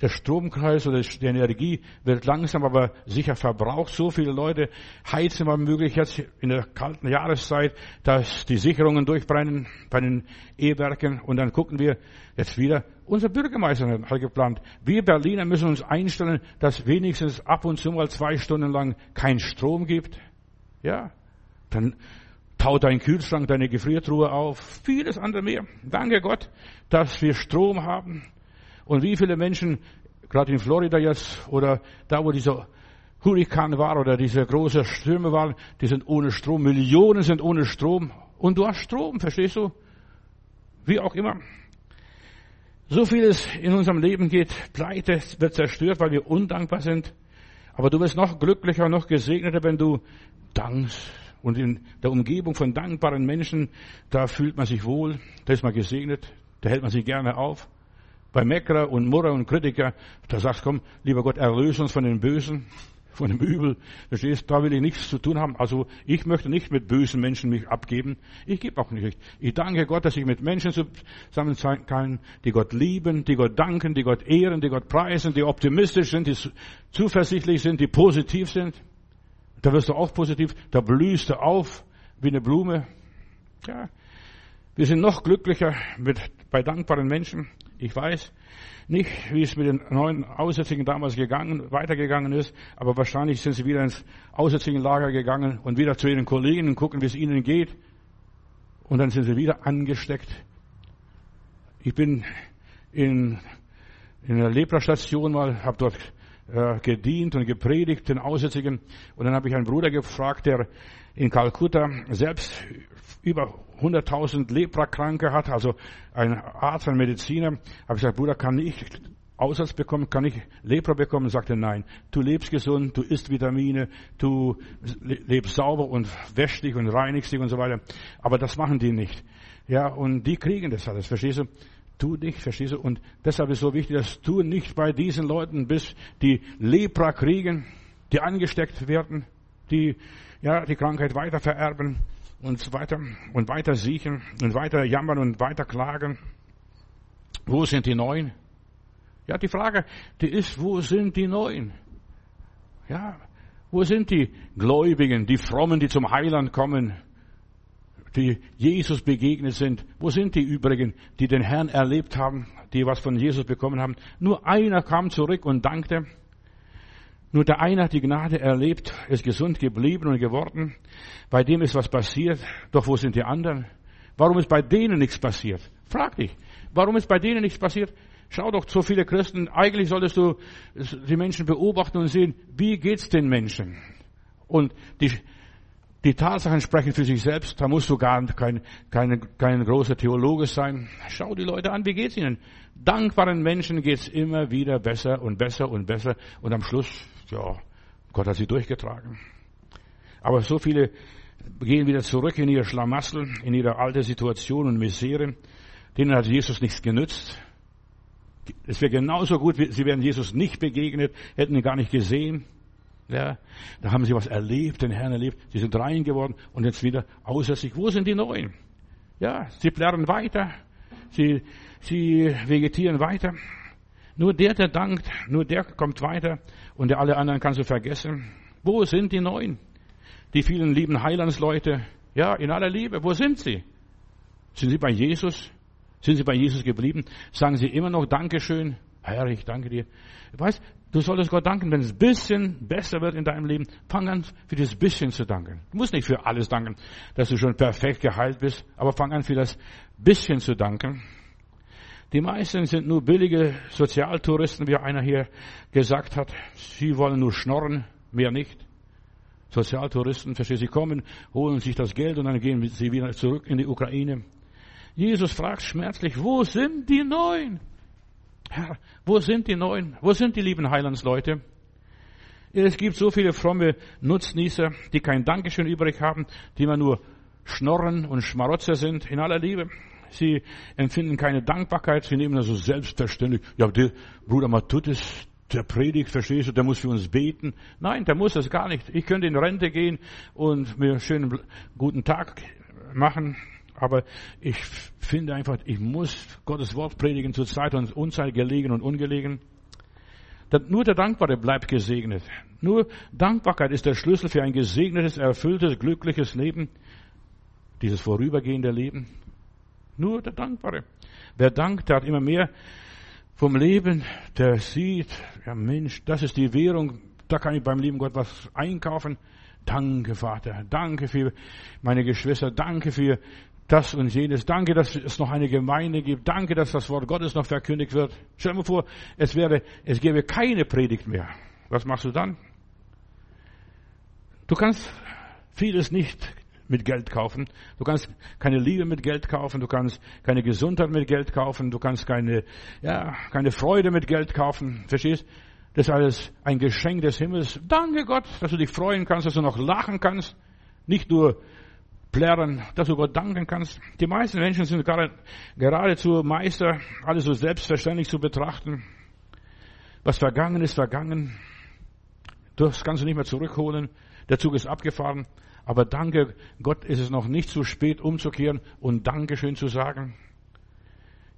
der, Stromkreis oder die Energie wird langsam aber sicher verbraucht. So viele Leute heizen mal möglich jetzt in der kalten Jahreszeit, dass die Sicherungen durchbrennen bei den E-Werken. Und dann gucken wir jetzt wieder, unser Bürgermeister hat geplant, wir Berliner müssen uns einstellen, dass wenigstens ab und zu mal zwei Stunden lang kein Strom gibt. Ja, dann taut dein Kühlschrank, deine Gefriertruhe auf, vieles andere mehr. Danke Gott, dass wir Strom haben. Und wie viele Menschen, gerade in Florida jetzt, oder da, wo dieser Hurrikan war, oder diese große Stürme waren, die sind ohne Strom. Millionen sind ohne Strom. Und du hast Strom, verstehst du? Wie auch immer. So vieles in unserem Leben geht pleite, wird zerstört, weil wir undankbar sind. Aber du wirst noch glücklicher, noch gesegneter, wenn du dankst und in der Umgebung von dankbaren Menschen, da fühlt man sich wohl, da ist man gesegnet, da hält man sich gerne auf. Bei Meckerer und Murrer und Kritiker, da sagst komm, lieber Gott, erlöse uns von den Bösen, von dem Übel. Verstehst? Da will ich nichts zu tun haben. Also ich möchte nicht mit bösen Menschen mich abgeben. Ich gebe auch nicht. Ich danke Gott, dass ich mit Menschen zusammen sein kann, die Gott lieben, die Gott danken, die Gott ehren, die Gott preisen, die optimistisch sind, die zuversichtlich sind, die positiv sind. Da wirst du auch positiv, da blühst du auf wie eine Blume. Ja. Wir sind noch glücklicher mit, bei dankbaren Menschen. Ich weiß nicht, wie es mit den neuen Aussätzigen damals gegangen, weitergegangen ist, aber wahrscheinlich sind sie wieder ins Aussätzigenlager gegangen und wieder zu ihren Kollegen und gucken, wie es ihnen geht. Und dann sind sie wieder angesteckt. Ich bin in, in einer Leprastation mal, habe dort äh, gedient und gepredigt, den Aussätzigen. Und dann habe ich einen Bruder gefragt, der in Kalkutta selbst über 100.000 Leprakranke hat, also ein Arzt, ein Mediziner. Habe ich gesagt, Bruder, kann ich Aussatz bekommen, kann ich Lepra bekommen? Sagte nein. Du lebst gesund, du isst Vitamine, du lebst sauber und wäschst dich und reinigst dich und so weiter. Aber das machen die nicht. Ja, und die kriegen das alles, verstehst du? Du nicht, verstehst du? Und deshalb ist so wichtig, dass du nicht bei diesen Leuten bist, die Lepra kriegen, die angesteckt werden, die, ja, die Krankheit weiter vererben und weiter und weiter siechen und weiter jammern und weiter klagen. Wo sind die Neuen? Ja, die Frage, die ist, wo sind die Neuen? Ja, wo sind die Gläubigen, die Frommen, die zum Heiland kommen? die Jesus begegnet sind. Wo sind die übrigen, die den Herrn erlebt haben, die was von Jesus bekommen haben? Nur einer kam zurück und dankte. Nur der eine hat die Gnade erlebt, ist gesund geblieben und geworden. Bei dem ist was passiert. Doch wo sind die anderen? Warum ist bei denen nichts passiert? Frag dich. Warum ist bei denen nichts passiert? Schau doch, so viele Christen. Eigentlich solltest du die Menschen beobachten und sehen, wie geht's den Menschen? Und die, die Tatsachen sprechen für sich selbst. Da musst du gar kein, kein, kein großer Theologe sein. Schau die Leute an, wie geht's ihnen? Dankbaren Menschen geht's immer wieder besser und besser und besser. Und am Schluss, ja, Gott hat sie durchgetragen. Aber so viele gehen wieder zurück in ihr Schlamassel, in ihre alte Situation und Misere. Denen hat Jesus nichts genützt. Es wäre genauso gut, sie wären Jesus nicht begegnet, hätten ihn gar nicht gesehen. Ja, da haben sie was erlebt, den Herrn erlebt. Sie sind rein geworden und jetzt wieder außer sich. Wo sind die Neuen? Ja, sie plärren weiter. Sie, sie vegetieren weiter. Nur der, der dankt, nur der kommt weiter und der alle anderen kannst du vergessen. Wo sind die Neuen? Die vielen lieben Heilandsleute, ja, in aller Liebe, wo sind sie? Sind sie bei Jesus? Sind sie bei Jesus geblieben? Sagen sie immer noch Dankeschön? Herr, ich danke dir. Weißt, du solltest Gott danken, wenn es ein bisschen besser wird in deinem Leben. Fang an, für das bisschen zu danken. Du musst nicht für alles danken, dass du schon perfekt geheilt bist, aber fang an, für das bisschen zu danken. Die meisten sind nur billige Sozialtouristen, wie einer hier gesagt hat. Sie wollen nur schnorren, mehr nicht. Sozialtouristen, verstehst Sie kommen, holen sich das Geld und dann gehen sie wieder zurück in die Ukraine. Jesus fragt schmerzlich, wo sind die Neuen? Herr, wo sind die Neuen? Wo sind die lieben Heilandsleute? Es gibt so viele fromme Nutznießer, die kein Dankeschön übrig haben, die immer nur schnorren und Schmarotzer sind, in aller Liebe. Sie empfinden keine Dankbarkeit, sie nehmen das so selbstverständlich. Ja, der Bruder Matutis, der predigt, verstehst du, der muss für uns beten. Nein, der muss das gar nicht. Ich könnte in Rente gehen und mir einen schönen guten Tag machen. Aber ich finde einfach, ich muss Gottes Wort predigen zur Zeit und Unzeit gelegen und ungelegen. Nur der Dankbare bleibt gesegnet. Nur Dankbarkeit ist der Schlüssel für ein gesegnetes, erfülltes, glückliches Leben. Dieses vorübergehende Leben. Nur der Dankbare. Wer dankt, der hat immer mehr vom Leben, der sieht, ja Mensch, das ist die Währung, da kann ich beim lieben Gott was einkaufen. Danke, Vater. Danke für meine Geschwister. Danke für das und jenes. Danke, dass es noch eine Gemeinde gibt. Danke, dass das Wort Gottes noch verkündigt wird. Stell dir vor, es wäre, es gäbe keine Predigt mehr. Was machst du dann? Du kannst vieles nicht mit Geld kaufen. Du kannst keine Liebe mit Geld kaufen. Du kannst keine Gesundheit mit Geld kaufen. Du kannst keine, ja, keine Freude mit Geld kaufen. Verstehst? Das ist alles ein Geschenk des Himmels. Danke Gott, dass du dich freuen kannst, dass du noch lachen kannst. Nicht nur plärren, dass du Gott danken kannst. Die meisten Menschen sind gerade, geradezu Meister, alles so selbstverständlich zu betrachten. Was vergangen ist, vergangen. Das kannst du nicht mehr zurückholen. Der Zug ist abgefahren. Aber danke Gott ist es noch nicht zu spät umzukehren und Dankeschön zu sagen.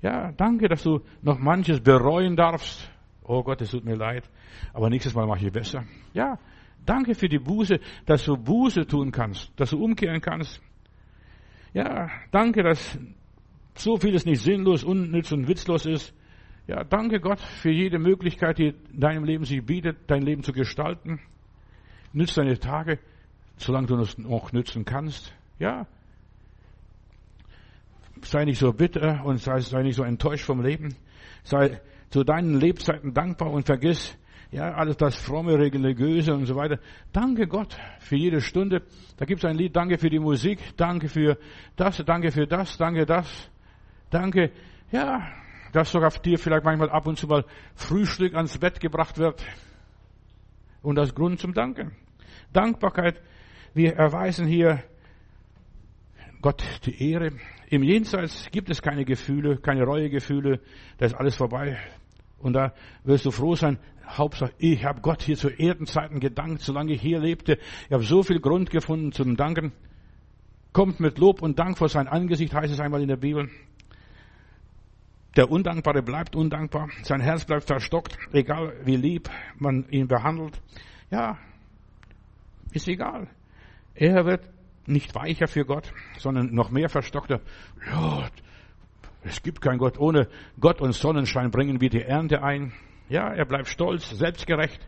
Ja, danke, dass du noch manches bereuen darfst. Oh Gott, es tut mir leid. Aber nächstes Mal mache ich besser. Ja, danke für die Buße, dass du Buße tun kannst, dass du umkehren kannst. Ja, danke, dass so vieles nicht sinnlos, unnütz und witzlos ist. Ja, danke Gott für jede Möglichkeit, die in deinem Leben sich bietet, dein Leben zu gestalten. Nütz deine Tage solange du es noch nützen kannst. Ja. Sei nicht so bitter und sei, sei nicht so enttäuscht vom Leben. Sei zu deinen Lebzeiten dankbar und vergiss, ja, alles das fromme, religiöse und so weiter. Danke Gott für jede Stunde. Da gibt es ein Lied, danke für die Musik, danke für das, danke für das, danke das, danke, ja, dass sogar dir vielleicht manchmal ab und zu mal Frühstück ans Bett gebracht wird. Und das Grund zum Danken. Dankbarkeit wir erweisen hier Gott die Ehre. Im Jenseits gibt es keine Gefühle, keine Reuegefühle. Da ist alles vorbei. Und da wirst du froh sein. Hauptsache, ich habe Gott hier zu Erdenzeiten gedankt, solange ich hier lebte. Ich habe so viel Grund gefunden zum Danken. Kommt mit Lob und Dank vor sein Angesicht, heißt es einmal in der Bibel. Der Undankbare bleibt undankbar. Sein Herz bleibt verstockt, egal wie lieb man ihn behandelt. Ja, ist egal. Er wird nicht weicher für Gott, sondern noch mehr verstockter. Ja, es gibt keinen Gott. Ohne Gott und Sonnenschein bringen wir die Ernte ein. Ja, er bleibt stolz, selbstgerecht,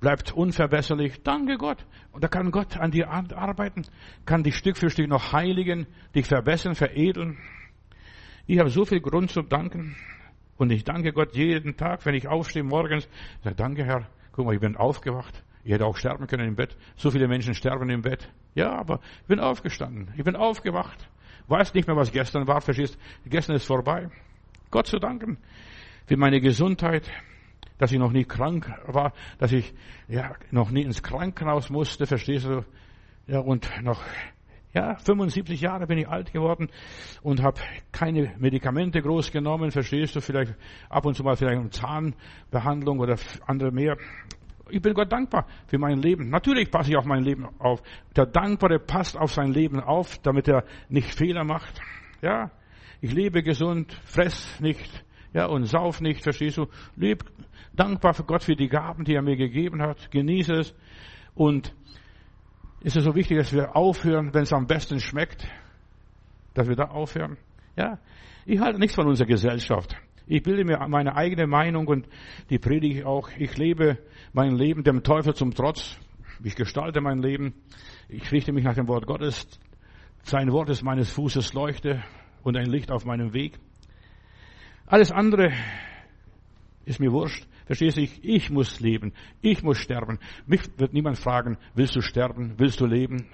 bleibt unverbesserlich. Danke Gott. Und da kann Gott an dir arbeiten, kann dich Stück für Stück noch heiligen, dich verbessern, veredeln. Ich habe so viel Grund zu danken. Und ich danke Gott jeden Tag, wenn ich aufstehe morgens. Ich sage, danke Herr. Guck mal, ich bin aufgewacht. Ich hätte auch sterben können im Bett. So viele Menschen sterben im Bett. Ja, aber ich bin aufgestanden. Ich bin aufgewacht. Weiß nicht mehr, was gestern war. Verstehst? Gestern ist vorbei. Gott zu danken für meine Gesundheit, dass ich noch nie krank war, dass ich ja noch nie ins Krankenhaus musste. Verstehst du? Ja, und noch Ja, 75 Jahre bin ich alt geworden und habe keine Medikamente groß genommen, verstehst du, vielleicht ab und zu mal vielleicht eine Zahnbehandlung oder andere mehr. Ich bin Gott dankbar für mein Leben. Natürlich passe ich auf mein Leben auf. Der Dankbare passt auf sein Leben auf, damit er nicht Fehler macht. Ja, ich lebe gesund, fress nicht, ja, und sauf nicht, verstehst du? Leb dankbar für Gott für die Gaben, die er mir gegeben hat. Genieße es. Und ist es so wichtig, dass wir aufhören, wenn es am besten schmeckt, dass wir da aufhören. Ja, ich halte nichts von unserer Gesellschaft. Ich bilde mir meine eigene Meinung und die predige ich auch. Ich lebe mein Leben dem Teufel zum Trotz. Ich gestalte mein Leben. Ich richte mich nach dem Wort Gottes. Sein Wort ist meines Fußes Leuchte und ein Licht auf meinem Weg. Alles andere ist mir wurscht. Verstehst du? Ich, ich muss leben. Ich muss sterben. Mich wird niemand fragen, willst du sterben? Willst du leben?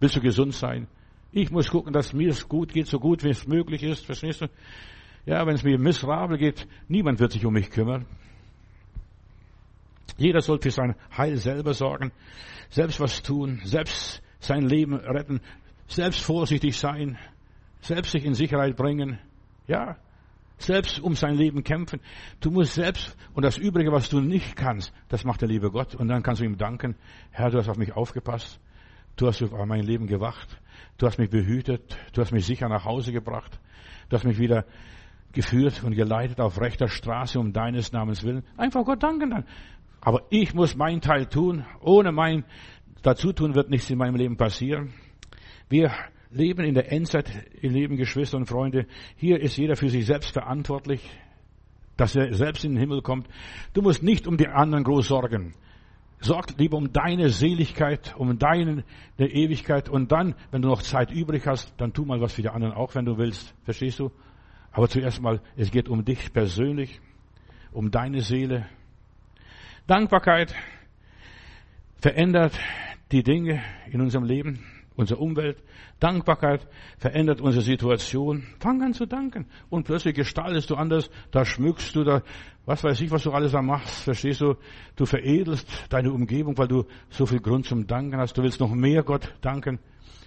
Willst du gesund sein? Ich muss gucken, dass mir es gut geht, so gut wie es möglich ist. Verstehst du? Ja, wenn es mir miserabel geht, niemand wird sich um mich kümmern. Jeder soll für sein Heil selber sorgen, selbst was tun, selbst sein Leben retten, selbst vorsichtig sein, selbst sich in Sicherheit bringen. Ja, selbst um sein Leben kämpfen. Du musst selbst, und das Übrige, was du nicht kannst, das macht der liebe Gott. Und dann kannst du ihm danken, Herr, du hast auf mich aufgepasst. Du hast auf mein Leben gewacht. Du hast mich behütet. Du hast mich sicher nach Hause gebracht. Du hast mich wieder geführt und geleitet auf rechter Straße um deines Namens willen. Einfach Gott danken dann. Aber ich muss meinen Teil tun. Ohne mein Dazutun wird nichts in meinem Leben passieren. Wir leben in der Endzeit, ihr lieben Geschwister und Freunde. Hier ist jeder für sich selbst verantwortlich, dass er selbst in den Himmel kommt. Du musst nicht um die anderen groß sorgen. Sorg lieber um deine Seligkeit, um deine Ewigkeit und dann, wenn du noch Zeit übrig hast, dann tu mal was für die anderen auch, wenn du willst. Verstehst du? Aber zuerst mal, es geht um dich persönlich, um deine Seele. Dankbarkeit verändert die Dinge in unserem Leben, unsere Umwelt. Dankbarkeit verändert unsere Situation. Fang an zu danken. Und plötzlich gestaltest du anders, da schmückst du, da, was weiß ich, was du alles da machst. Verstehst du? Du veredelst deine Umgebung, weil du so viel Grund zum Danken hast. Du willst noch mehr Gott danken,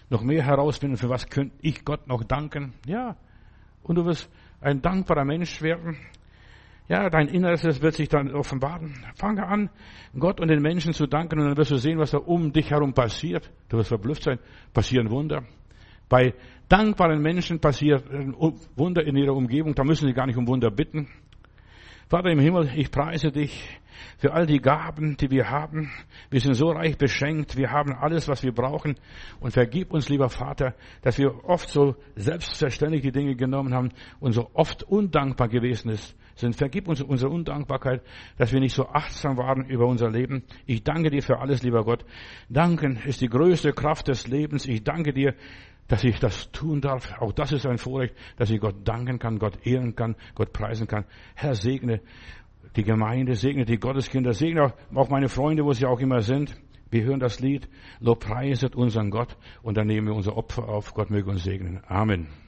noch mehr herausfinden, für was könnte ich Gott noch danken. Ja, und du wirst ein dankbarer Mensch werden. Ja, dein Inneres wird sich dann offenbaren. Fange an, Gott und den Menschen zu danken und dann wirst du sehen, was da um dich herum passiert. Du wirst verblüfft sein. Passieren Wunder. Bei dankbaren Menschen passiert Wunder in ihrer Umgebung. Da müssen sie gar nicht um Wunder bitten. Vater im Himmel, ich preise dich für all die Gaben, die wir haben. Wir sind so reich beschenkt, wir haben alles, was wir brauchen. Und vergib uns, lieber Vater, dass wir oft so selbstverständlich die Dinge genommen haben und so oft undankbar gewesen sind. Vergib uns unsere Undankbarkeit, dass wir nicht so achtsam waren über unser Leben. Ich danke dir für alles, lieber Gott. Danken ist die größte Kraft des Lebens. Ich danke dir, dass ich das tun darf. Auch das ist ein Vorrecht, dass ich Gott danken kann, Gott ehren kann, Gott preisen kann. Herr, segne die Gemeinde, segne die Gotteskinder, segne auch meine Freunde, wo sie auch immer sind. Wir hören das Lied, Lobpreiset unseren Gott und dann nehmen wir unser Opfer auf. Gott möge uns segnen. Amen.